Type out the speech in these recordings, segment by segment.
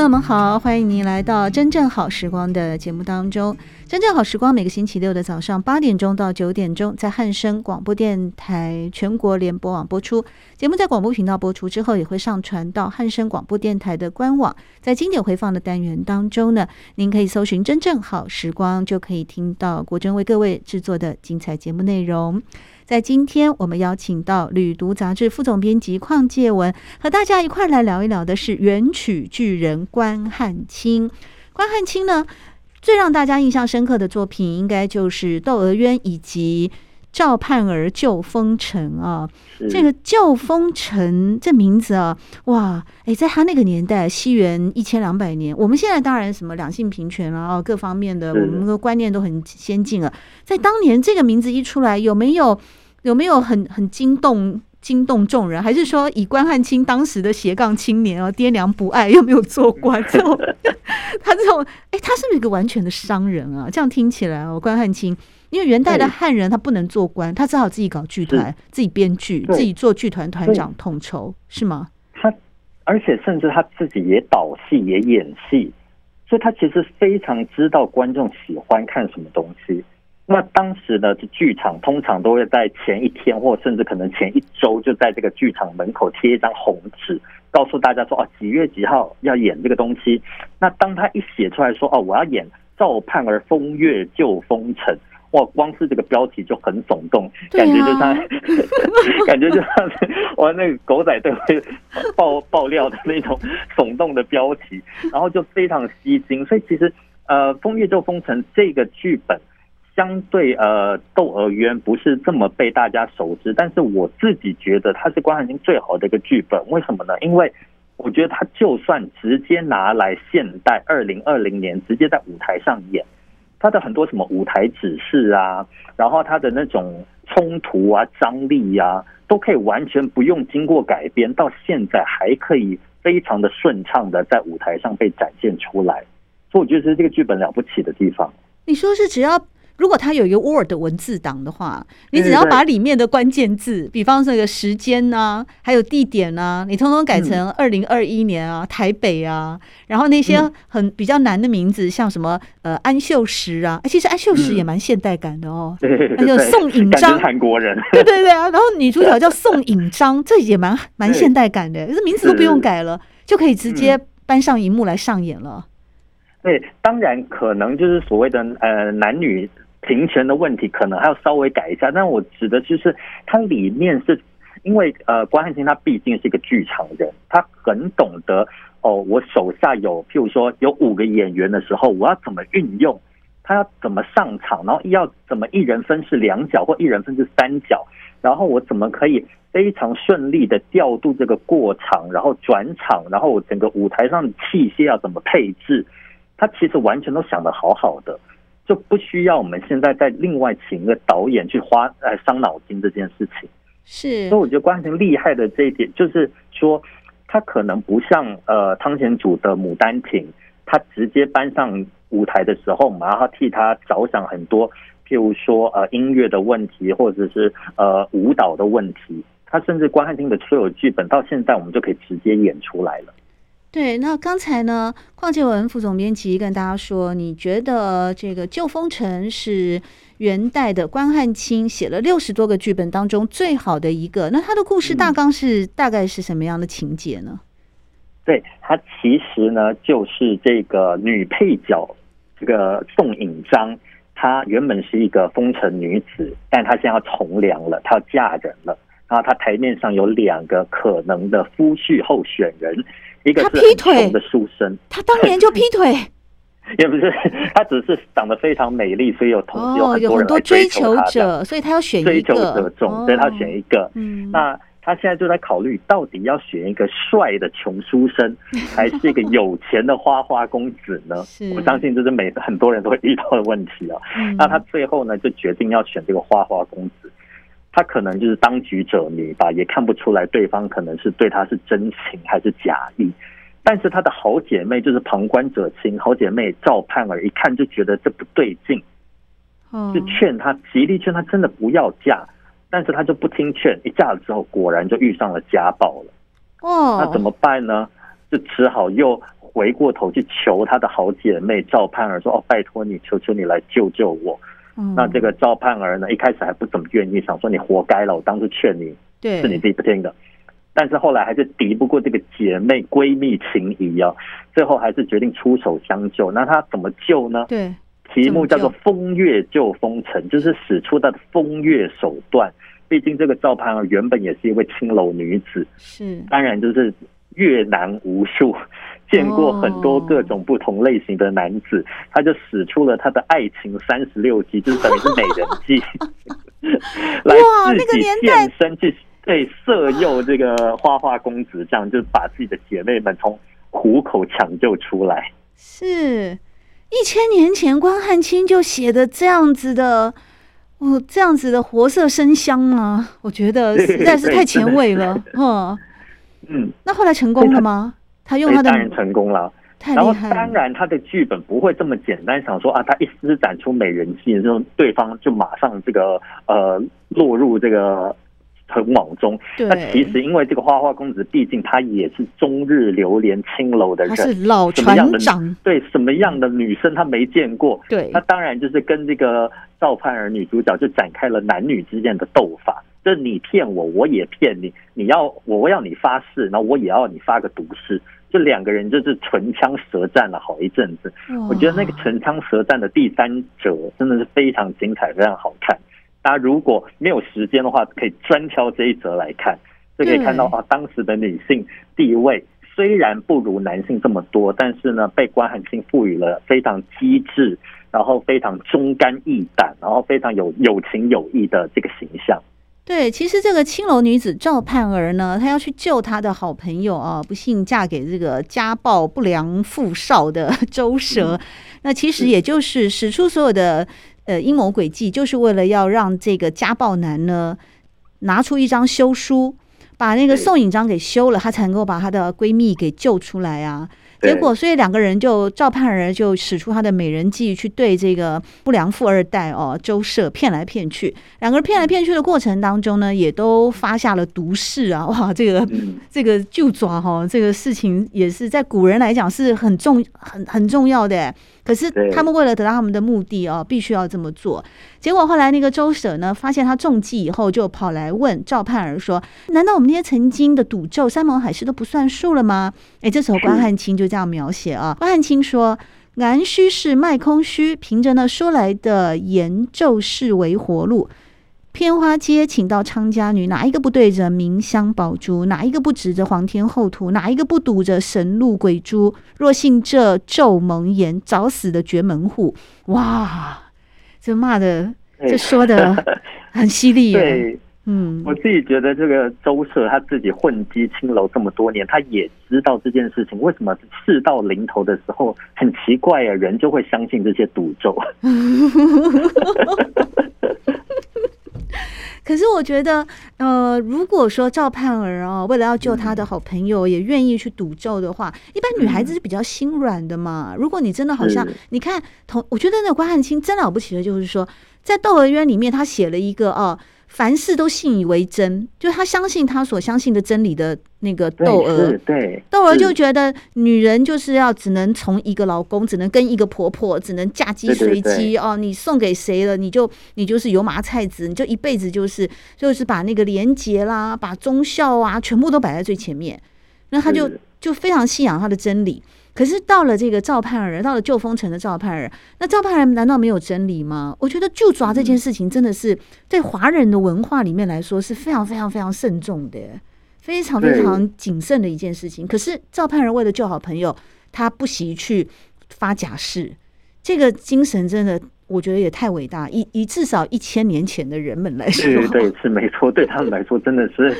朋友们好，欢迎您来到《真正好时光》的节目当中。《真正好时光》每个星期六的早上八点钟到九点钟，在汉声广播电台全国联播网播出。节目在广播频道播出之后，也会上传到汉声广播电台的官网。在经典回放的单元当中呢，您可以搜寻《真正好时光》，就可以听到国珍为各位制作的精彩节目内容。在今天，我们邀请到《旅读》杂志副总编辑邝介文，和大家一块来聊一聊的是元曲巨人关汉卿。关汉卿呢，最让大家印象深刻的作品，应该就是《窦娥冤》以及《赵盼儿救风尘》啊。这个“救风尘”这名字啊，哇，哎，在他那个年代，西元一千两百年，我们现在当然什么两性平权啊，各方面的我们的观念都很先进了。在当年，这个名字一出来，有没有？有没有很很惊动惊动众人？还是说以关汉卿当时的斜杠青年啊，爹娘不爱又没有做官，这种他这种哎，他是不是一个完全的商人啊？这样听起来哦，关汉卿，因为元代的汉人他不能做官，他只好自己搞剧团，自己编剧，自己做剧团团长统筹，是吗？他而且甚至他自己也导戏也演戏，所以他其实非常知道观众喜欢看什么东西。那当时呢，这剧场通常都会在前一天，或甚至可能前一周，就在这个剧场门口贴一张红纸，告诉大家说，哦，几月几号要演这个东西。那当他一写出来说，哦，我要演赵盼儿风月旧风尘，哇，光是这个标题就很耸动，感觉就像，感觉就像是我那个狗仔队会爆爆料的那种耸动的标题，然后就非常吸睛。所以其实，呃，风月旧风尘这个剧本。相对呃，《窦娥冤》不是这么被大家熟知，但是我自己觉得它是关汉卿最好的一个剧本。为什么呢？因为我觉得他就算直接拿来现代二零二零年直接在舞台上演，他的很多什么舞台指示啊，然后他的那种冲突啊、张力啊，都可以完全不用经过改编，到现在还可以非常的顺畅的在舞台上被展现出来。所以我觉得是这个剧本了不起的地方。你说是只要。如果它有一个 Word 文字档的话，你只要把里面的关键字，比方说这个时间呐、啊，还有地点呐、啊，你通通改成二零二一年啊，台北啊，然后那些很比较难的名字，像什么呃安秀石啊，其实安秀石也蛮现代感的哦。还有宋引章，韩国人。对对对啊，然后女主角叫宋引章，这也蛮蛮现代感的，这名字都不用改了，就可以直接搬上荧幕来上演了。对，当然可能就是所谓的呃男女。平权的问题可能还要稍微改一下，但我指的就是它里面是因为呃关汉卿他毕竟是一个剧场人，他很懂得哦，我手下有譬如说有五个演员的时候，我要怎么运用，他要怎么上场，然后要怎么一人分饰两角或一人分饰三角，然后我怎么可以非常顺利的调度这个过场，然后转场，然后整个舞台上的器械要怎么配置，他其实完全都想得好好的。就不需要我们现在再另外请一个导演去花来伤脑筋这件事情，是。所以我觉得关汉卿厉害的这一点，就是说他可能不像呃汤显祖的《牡丹亭》，他直接搬上舞台的时候，我们要替他着想很多，譬如说呃音乐的问题，或者是呃舞蹈的问题。他甚至关汉卿的所有剧本到现在，我们就可以直接演出来了。对，那刚才呢，邝建文副总编辑跟大家说，你觉得这个《旧风尘》是元代的关汉卿写了六十多个剧本当中最好的一个。那他的故事大纲是大概是什么样的情节呢？对，他其实呢，就是这个女配角，这个宋引章，她原本是一个风尘女子，但她现在要从良了，她要嫁人了。然后她台面上有两个可能的夫婿候选人。一个是劈腿。的书生，他当年就劈腿，也不是，他只是长得非常美丽，所以有同有很多人追求者，所以他要选一个。追求者众，所以他选一个。嗯，那他现在就在考虑，到底要选一个帅的穷书生，还是一个有钱的花花公子呢？我相信这是每很多人都会遇到的问题啊。那他最后呢，就决定要选这个花花公子。他可能就是当局者迷吧，也看不出来对方可能是对他是真情还是假意。但是他的好姐妹就是旁观者清，好姐妹赵盼儿一看就觉得这不对劲，就劝他极力劝他真的不要嫁。但是他就不听劝，一嫁了之后，果然就遇上了家暴了。哦，那怎么办呢？就只好又回过头去求他的好姐妹赵盼儿说：“哦，拜托你，求求你来救救我。”嗯，那这个赵盼儿呢，一开始还不怎么愿意，想说你活该了，我当初劝你，对，是你自己不听的。但是后来还是敌不过这个姐妹闺蜜情谊啊，最后还是决定出手相救。那她怎么救呢？对。题目叫做“风月救风尘”，就是使出她的风月手段。毕竟这个赵盼儿原本也是一位青楼女子，是当然就是阅男无数，见过很多各种不同类型的男子，他就使出了他的爱情三十六计，就是等于是美人计，来自己现身去对色诱这个花花公子，这样就把自己的姐妹们从虎口抢救出来。是。一千年前，关汉卿就写的这样子的，哦，这样子的活色生香吗？我觉得实在是太前卫了，嗯 嗯。那后来成功了吗？他用他的当然成功了。然后当然他的剧本不会这么简单，想说啊，他一施展出美人计，之后对方就马上这个呃落入这个。很网中，那其实因为这个花花公子，毕竟他也是终日流连青楼的人，他是老船长，对什么样的女生他没见过？对，那当然就是跟这个赵盼儿女主角就展开了男女之间的斗法，就是你骗我，我也骗你，你要我要你发誓，然后我也要你发个毒誓，就两个人就是唇枪舌战了好一阵子。我觉得那个唇枪舌战的第三者真的是非常精彩，非常好看。大家如果没有时间的话，可以专挑这一则来看，就可以看到啊，当时的女性地位虽然不如男性这么多，但是呢，被关汉卿赋予了非常机智，然后非常忠肝义胆，然后非常有有情有义的这个形象。对，其实这个青楼女子赵盼儿呢，她要去救她的好朋友啊，不幸嫁给这个家暴不良富少的 周舍，嗯，那其实也就是使出所有的。呃，阴谋诡计就是为了要让这个家暴男呢拿出一张休书，把那个宋引章给休了，她才能够把她的闺蜜给救出来啊。结果，所以两个人就赵盼儿就使出她的美人计，去对这个不良富二代哦周舍骗来骗去。两个人骗来骗去的过程当中呢，也都发下了毒誓啊！哇，这个这个就抓哈，这个事情也是在古人来讲是很重很很重要的。可是他们为了得到他们的目的哦，必须要这么做。结果后来那个周舍呢，发现他中计以后，就跑来问赵盼儿说：“难道我们那些曾经的赌咒、山盟海誓都不算数了吗？”哎，这时候关汉卿就这样描写啊，关汉卿说：“南虚是卖空虚，凭着呢说来的言咒是为活路。”偏花街请到昌家女，哪一个不对着明香宝珠？哪一个不指着皇天后土？哪一个不赌着神鹿鬼珠？若信这咒蒙言，早死的绝门户！哇，这骂的，这说的 很犀利。对，嗯，我自己觉得这个周舍他自己混迹青楼这么多年，他也知道这件事情。为什么事到临头的时候，很奇怪啊，人就会相信这些赌咒。可是我觉得，呃，如果说赵盼儿哦，为了要救他的好朋友，也愿意去赌咒的话，一般女孩子是比较心软的嘛。如果你真的好像，你看同，我觉得那个关汉卿真了不起的，就是说，在《窦娥冤》里面，他写了一个哦。凡事都信以为真，就他相信他所相信的真理的那个窦娥，对，窦娥就觉得女人就是要只能从一个老公，只能跟一个婆婆，只能嫁鸡随鸡哦。你送给谁了，你就你就是油麻菜籽，你就一辈子就是就是把那个廉洁啦，把忠孝啊，全部都摆在最前面。那他就就非常信仰他的真理。可是到了这个赵盼儿，到了救风尘的赵盼儿，那赵盼儿难道没有真理吗？我觉得就抓这件事情真的是在华人的文化里面来说是非常非常非常慎重的，非常非常谨慎的一件事情。可是赵盼儿为了救好朋友，他不惜去发假誓，这个精神真的我觉得也太伟大。以以至少一千年前的人们来说，对对是没错，对他们来说真的是。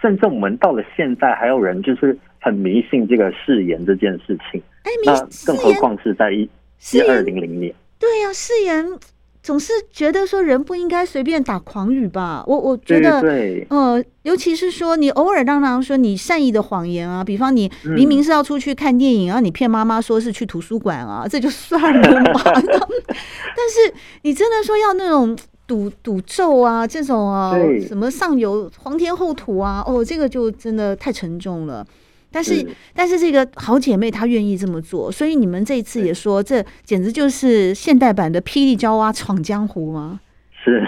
甚至我们到了现在，还有人就是很迷信这个誓言这件事情。哎，那更何况是在一一二零零年。对呀、啊，誓言总是觉得说人不应该随便打诳语吧？我我觉得，对，呃，尤其是说你偶尔当当说你善意的谎言啊，比方你明明是要出去看电影，然后你骗妈妈说是去图书馆啊，这就算了嘛。但是你真的说要那种。赌赌咒啊，这种啊，什么上有皇天厚土啊，哦，这个就真的太沉重了。但是，但是这个好姐妹她愿意这么做，所以你们这一次也说，这简直就是现代版的霹雳娇娃闯江湖吗？是，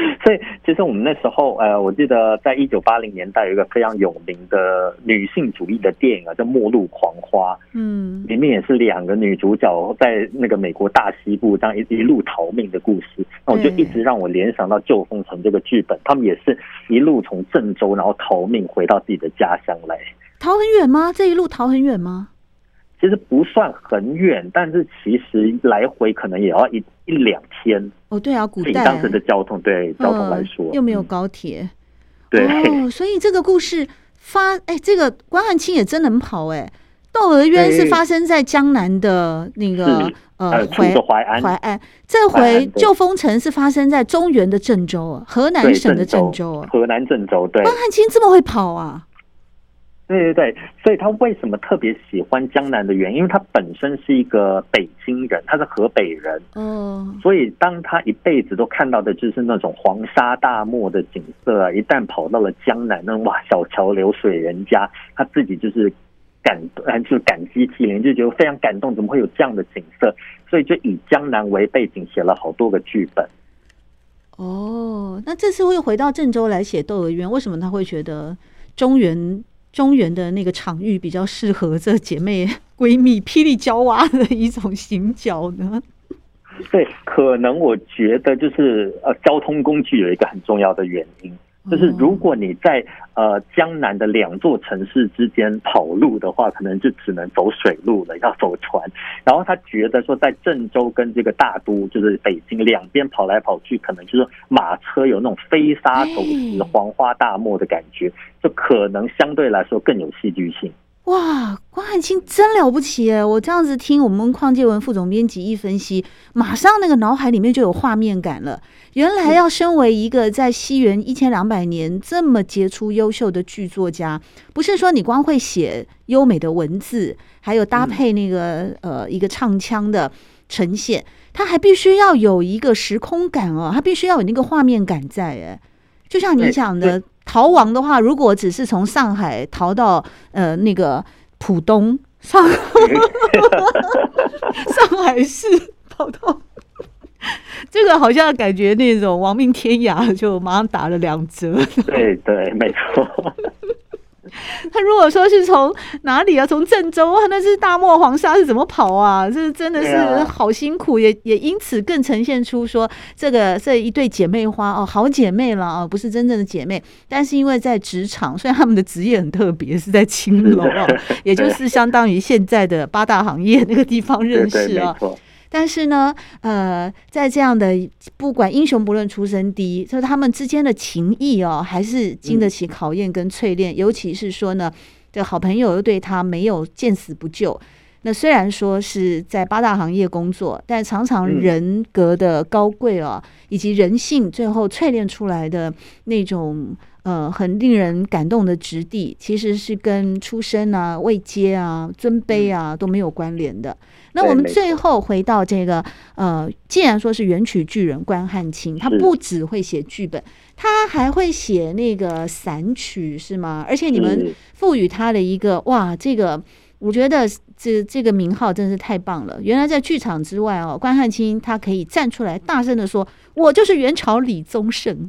所以其实我们那时候，呃，我记得在一九八零年代有一个非常有名的女性主义的电影啊，叫《末路狂花》。嗯，里面也是两个女主角在那个美国大西部这样一一路逃命的故事。那我就一直让我联想到《旧风城》这个剧本，他们也是一路从郑州然后逃命回到自己的家乡来。逃很远吗？这一路逃很远吗？其实不算很远，但是其实来回可能也要一一两天。哦，对啊，古代。当时的交通，对交通来说，呃、又没有高铁，嗯、对、哦，所以这个故事发，哎，这个关汉卿也真能跑，哎，窦娥冤是发生在江南的那个呃淮淮安，淮安，这回旧风城是发生在中原的郑州啊，河南省的郑州啊，河南郑州，对，关汉卿这么会跑啊？对对对，所以他为什么特别喜欢江南的原因？因为他本身是一个北京人，他是河北人。嗯，所以当他一辈子都看到的就是那种黄沙大漠的景色啊，一旦跑到了江南，那种哇，小桥流水人家，他自己就是感，就是感激涕零，就觉得非常感动，怎么会有这样的景色？所以就以江南为背景写了好多个剧本。哦，那这次会回到郑州来写《窦娥冤》，为什么他会觉得中原？中原的那个场域比较适合这姐妹 闺蜜霹雳娇娃的一种行脚呢？对，可能我觉得就是呃，交通工具有一个很重要的原因。就是如果你在呃江南的两座城市之间跑路的话，可能就只能走水路了，要走船。然后他觉得说，在郑州跟这个大都，就是北京两边跑来跑去，可能就是马车有那种飞沙走石、黄花大漠的感觉，就可能相对来说更有戏剧性。哇，关汉卿真了不起耶！我这样子听我们邝介文副总编辑一分析，马上那个脑海里面就有画面感了。原来要身为一个在西元一千两百年这么杰出优秀的剧作家，不是说你光会写优美的文字，还有搭配那个呃一个唱腔的呈现，他还必须要有一个时空感哦，他必须要有那个画面感在哎，就像你讲的。逃亡的话，如果只是从上海逃到呃那个浦东上 上海市跑到，这个好像感觉那种亡命天涯就马上打了两折。对对，没错。他如果说是从哪里啊？从郑州啊？那是大漠黄沙是怎么跑啊？这真的是好辛苦，也也因此更呈现出说这个这一对姐妹花哦，好姐妹了啊，不是真正的姐妹，但是因为在职场，虽然他们的职业很特别，是在青楼啊，也就是相当于现在的八大行业那个地方认识啊。但是呢，呃，在这样的不管英雄不论出身低，就是他们之间的情谊哦，还是经得起考验跟淬炼。嗯、尤其是说呢，这好朋友又对他没有见死不救。那虽然说是在八大行业工作，但常常人格的高贵哦，以及人性最后淬炼出来的那种呃很令人感动的质地，其实是跟出身啊、位阶啊、尊卑啊都没有关联的。那我们最后回到这个，呃，既然说是元曲巨人关汉卿，他不只会写剧本，他还会写那个散曲，是吗？而且你们赋予他的一个哇，这个我觉得这这个名号真是太棒了。原来在剧场之外哦，关汉卿他可以站出来大声的说：“我就是元朝李宗盛，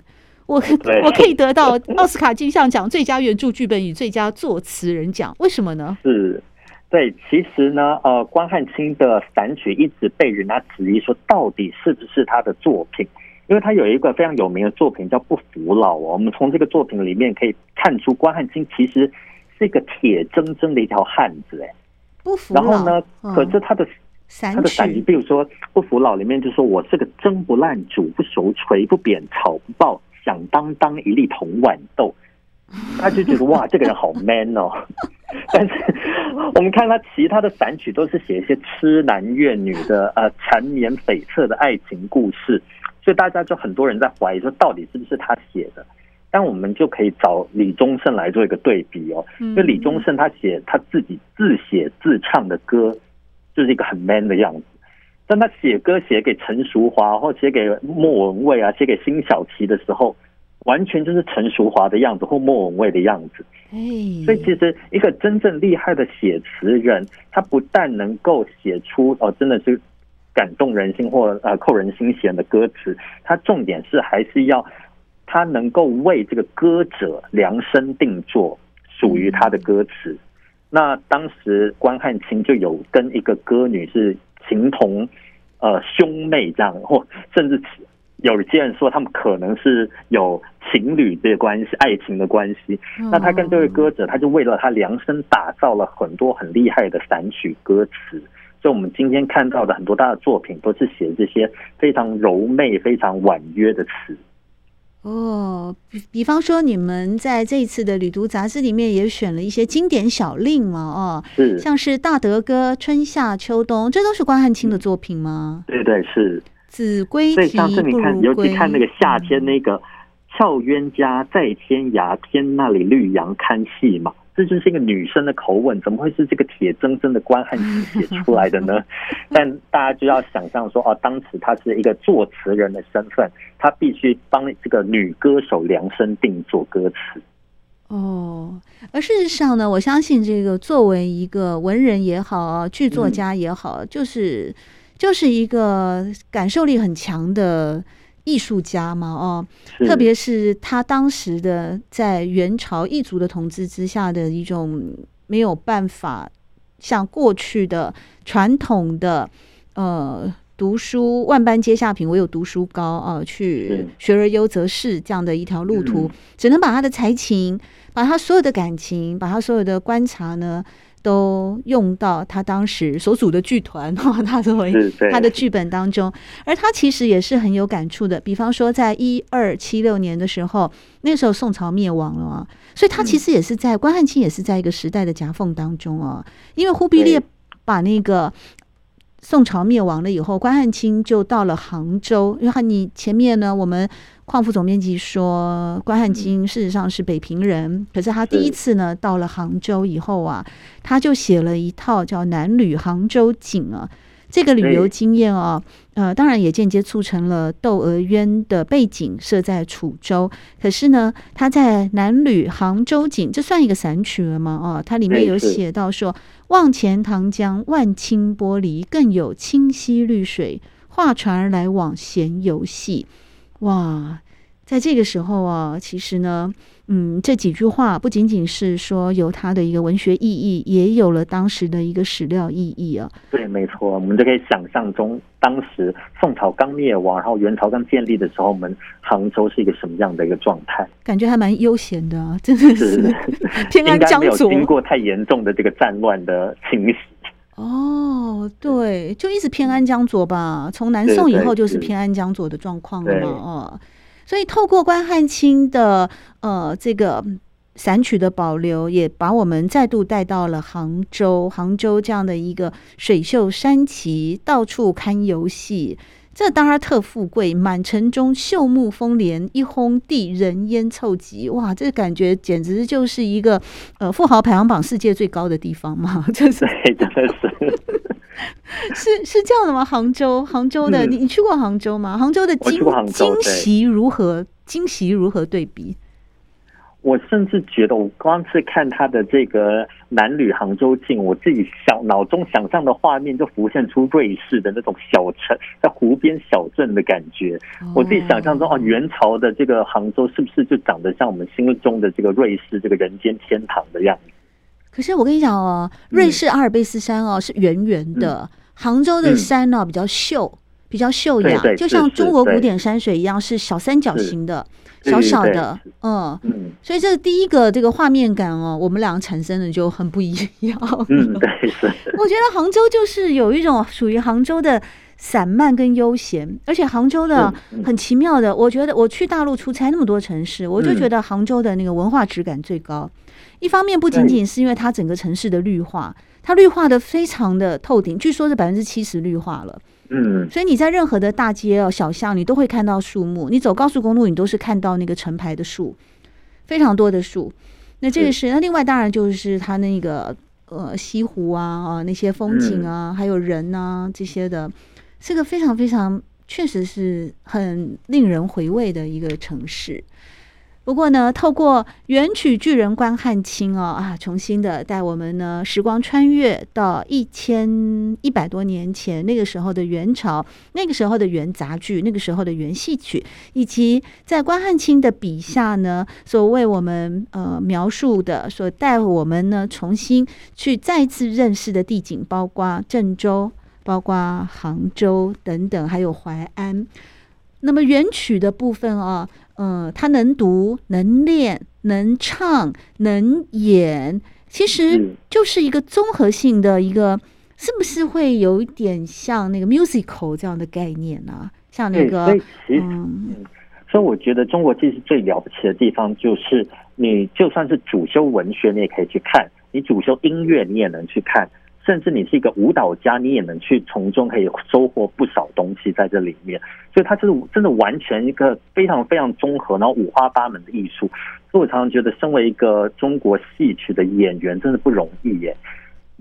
我我可以得到 奥斯卡金像奖最佳原著剧本与最佳作词人奖，为什么呢？”是。对，其实呢，呃，关汉卿的散曲一直被人家质疑说，到底是不是他的作品？因为他有一个非常有名的作品叫《不服老》哦。我们从这个作品里面可以看出，关汉卿其实是一个铁铮铮的一条汉子，哎，不服老。然后呢，可是他的他的散曲，比如说《不服老》里面就说：“我是个蒸不烂、煮不熟、锤不扁、炒不爆，响当当一粒铜豌豆。”他就觉得哇，这个人好 man 哦。但是我们看他其他的散曲，都是写一些痴男怨女的呃缠绵悱恻的爱情故事，所以大家就很多人在怀疑说，到底是不是他写的？但我们就可以找李宗盛来做一个对比哦，因为李宗盛他写他自己自写自唱的歌，就是一个很 man 的样子。但他写歌写给陈淑华或写给莫文蔚啊，写给辛晓琪的时候，完全就是陈淑华的样子或莫文蔚的样子。所以其实一个真正厉害的写词人，他不但能够写出哦，真的是感动人心或呃扣人心弦的歌词，他重点是还是要。他能够为这个歌者量身定做属于他的歌词。那当时关汉卿就有跟一个歌女是情同呃兄妹这样，或甚至有些人说他们可能是有情侣的关系、爱情的关系。那他跟这位歌者，他就为了他量身打造了很多很厉害的散曲歌词。所以，我们今天看到的很多他的作品，都是写这些非常柔媚、非常婉约的词。哦，比比方说，你们在这一次的旅读杂志里面也选了一些经典小令嘛？哦，是，像是《大德歌》《春夏秋冬》，这都是关汉卿的作品吗？对对是。子规啼上次你看，尤其看那个夏天那个“俏冤家在天涯，天那里绿杨看戏”嘛。这就是一个女生的口吻，怎么会是这个铁铮铮的关汉卿写出来的呢？但大家就要想象说，哦，当时他是一个作词人的身份，他必须帮这个女歌手量身定做歌词。哦，而事实上呢，我相信这个作为一个文人也好，剧作家也好，嗯、就是就是一个感受力很强的。艺术家嘛，哦，特别是。他当时的在元朝异族的统治之下的一种没有办法像过去的传统的呃读书万般皆下品，唯有读书高啊、呃，去学而优则仕这样的一条路途，只能把他的才情，把他所有的感情，把他所有的观察呢。都用到他当时所组的剧团 哈，他作为他的剧本当中，而他其实也是很有感触的。比方说，在一二七六年的时候，那时候宋朝灭亡了啊，所以他其实也是在关汉卿也是在一个时代的夹缝当中啊，因为忽必烈把那个。宋朝灭亡了以后，关汉卿就到了杭州。然后你前面呢，我们矿副总编辑说，关汉卿事实上是北平人，可是他第一次呢到了杭州以后啊，他就写了一套叫《南旅杭州景》啊。这个旅游经验哦，呃，当然也间接促成了《窦娥冤》的背景设在楚州。可是呢，他在《南旅杭州景》这算一个散曲了吗？哦，它里面有写到说：“望钱塘江万顷玻璃，更有清溪绿水，画船而来往闲游戏。”哇，在这个时候啊，其实呢。嗯，这几句话不仅仅是说有它的一个文学意义，也有了当时的一个史料意义啊。对，没错，我们就可以想象中当时宋朝刚灭亡，然后元朝刚建立的时候，我们杭州是一个什么样的一个状态？感觉还蛮悠闲的啊，真的是 偏安江左，没有经过太严重的这个战乱的侵袭。哦，对，就一直偏安江左吧。从南宋以后就是偏安江左的状况了嘛，哦。所以，透过关汉卿的呃这个散曲的保留，也把我们再度带到了杭州。杭州这样的一个水秀山奇，到处看游戏，这当然特富贵。满城中秀木风帘，一轰地人烟凑集。哇，这感觉简直就是一个呃富豪排行榜世界最高的地方嘛！就是真的是。是是这样的吗？杭州，杭州的，你、嗯、你去过杭州吗？杭州的惊惊喜如何？惊喜如何对比？我甚至觉得，我光是看他的这个《男女杭州镜》，我自己想脑中想象的画面就浮现出瑞士的那种小城，在湖边小镇的感觉。哦、我自己想象中，哦，元朝的这个杭州是不是就长得像我们心目中的这个瑞士这个人间天堂的样子？可是我跟你讲哦，瑞士阿尔卑斯山哦是圆圆的，嗯、杭州的山呢、哦、比较秀，比较秀雅，对对，就像中国古典山水一样，是小三角形的，小小的，嗯嗯。所以这第一个这个画面感哦，我们两个产生的就很不一样。嗯，对，是。我觉得杭州就是有一种属于杭州的散漫跟悠闲，而且杭州的很奇妙的，我觉得我去大陆出差那么多城市，我就觉得杭州的那个文化质感最高。一方面不仅仅是因为它整个城市的绿化，它绿化的非常的透顶，据说是百分之七十绿化了。嗯，所以你在任何的大街哦、小巷，你都会看到树木。你走高速公路，你都是看到那个成排的树，非常多的树。那这个是那另外当然就是它那个呃西湖啊啊那些风景啊，还有人啊这些的，是个非常非常确实是很令人回味的一个城市。不过呢，透过元曲巨人关汉卿哦啊，重新的带我们呢时光穿越到一千一百多年前那个时候的元朝，那个时候的元杂剧，那个时候的元戏曲，以及在关汉卿的笔下呢，所为我们呃描述的，所带我们呢重新去再次认识的地景，包括郑州，包括杭州等等，还有淮安。那么元曲的部分啊。嗯，他能读、能练、能唱、能演，其实就是一个综合性的一个，是不是会有一点像那个 musical 这样的概念呢、啊？像那个，所以其实，嗯，所以我觉得中国其实最了不起的地方，就是你就算是主修文学，你也可以去看；你主修音乐，你也能去看。甚至你是一个舞蹈家，你也能去从中可以收获不少东西在这里面。所以它是真的完全一个非常非常综合，然后五花八门的艺术。所以我常常觉得，身为一个中国戏曲的演员，真的不容易耶。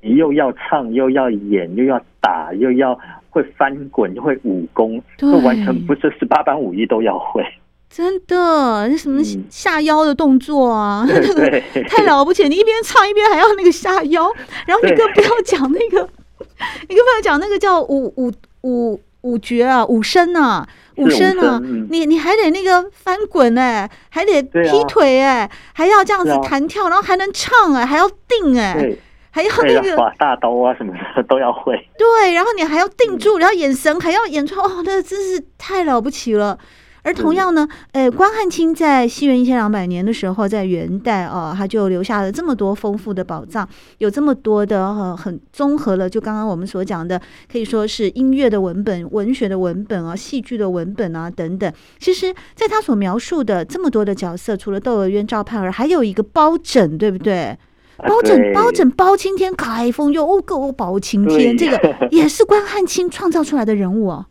你又要唱，又要演，又要打，又要会翻滚，又会武功，这完全不是十八般武艺都要会。真的，那什么下腰的动作啊，那个、嗯、太了不起！你一边唱一边还要那个下腰，然后你更不要讲那个，你更不要讲那个叫五五五五绝啊，五声啊，五声啊，你你还得那个翻滚哎、欸，还得劈腿哎、欸啊，还要这样子弹跳，然后还能唱哎、欸，还要定哎、欸，还要那个耍大刀啊什么的都要会。对，然后你还要定住，然后眼神还要演出，哦，那真是太了不起了。而同样呢，呃，关汉卿在西元一千两百年的时候，在元代啊，他就留下了这么多丰富的宝藏，有这么多的呃很综合了，就刚刚我们所讲的，可以说是音乐的文本、文学的文本啊、戏剧的文本啊等等。其实，在他所描述的这么多的角色，除了窦娥冤、赵盼儿，还有一个包拯，对不对？包拯、包拯、包青天，开封又哦够包青天，这个 也是关汉卿创造出来的人物哦。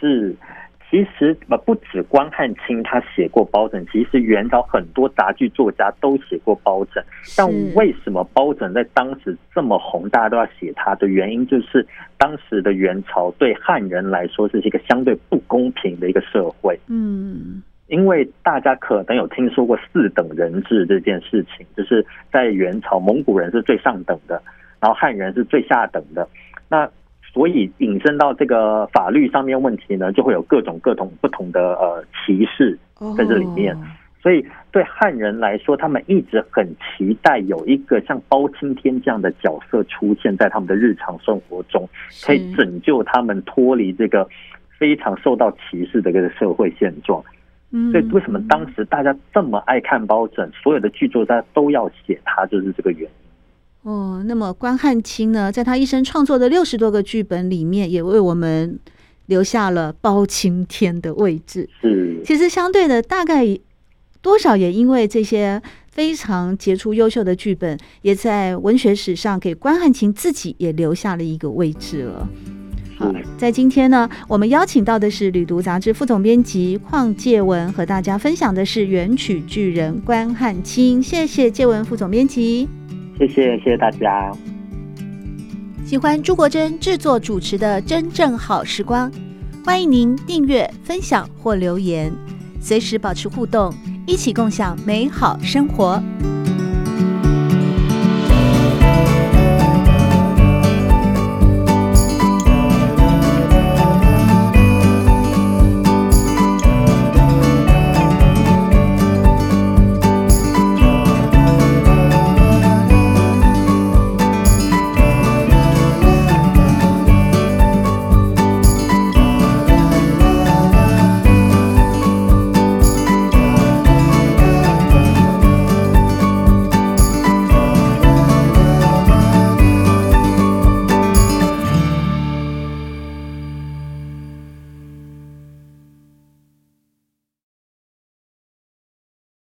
是。其实不止关汉卿他写过包拯，其实元朝很多杂剧作家都写过包拯。但为什么包拯在当时这么红，大家都要写他的原因，就是当时的元朝对汉人来说是一个相对不公平的一个社会。嗯，因为大家可能有听说过四等人制这件事情，就是在元朝蒙古人是最上等的，然后汉人是最下等的。那所以引申到这个法律上面问题呢，就会有各种各种不同的呃歧视在这里面。所以对汉人来说，他们一直很期待有一个像包青天这样的角色出现在他们的日常生活中，可以拯救他们脱离这个非常受到歧视的这个社会现状。所以为什么当时大家这么爱看包拯，所有的剧作家都要写他，就是这个原因。哦，那么关汉卿呢，在他一生创作的六十多个剧本里面，也为我们留下了包青天的位置。是，其实相对的，大概多少也因为这些非常杰出优秀的剧本，也在文学史上给关汉卿自己也留下了一个位置了。好，在今天呢，我们邀请到的是《旅读》杂志副总编辑邝介文，和大家分享的是元曲巨人关汉卿。谢谢介文副总编辑。谢谢，谢谢大家。喜欢朱国珍制作主持的《真正好时光》，欢迎您订阅、分享或留言，随时保持互动，一起共享美好生活。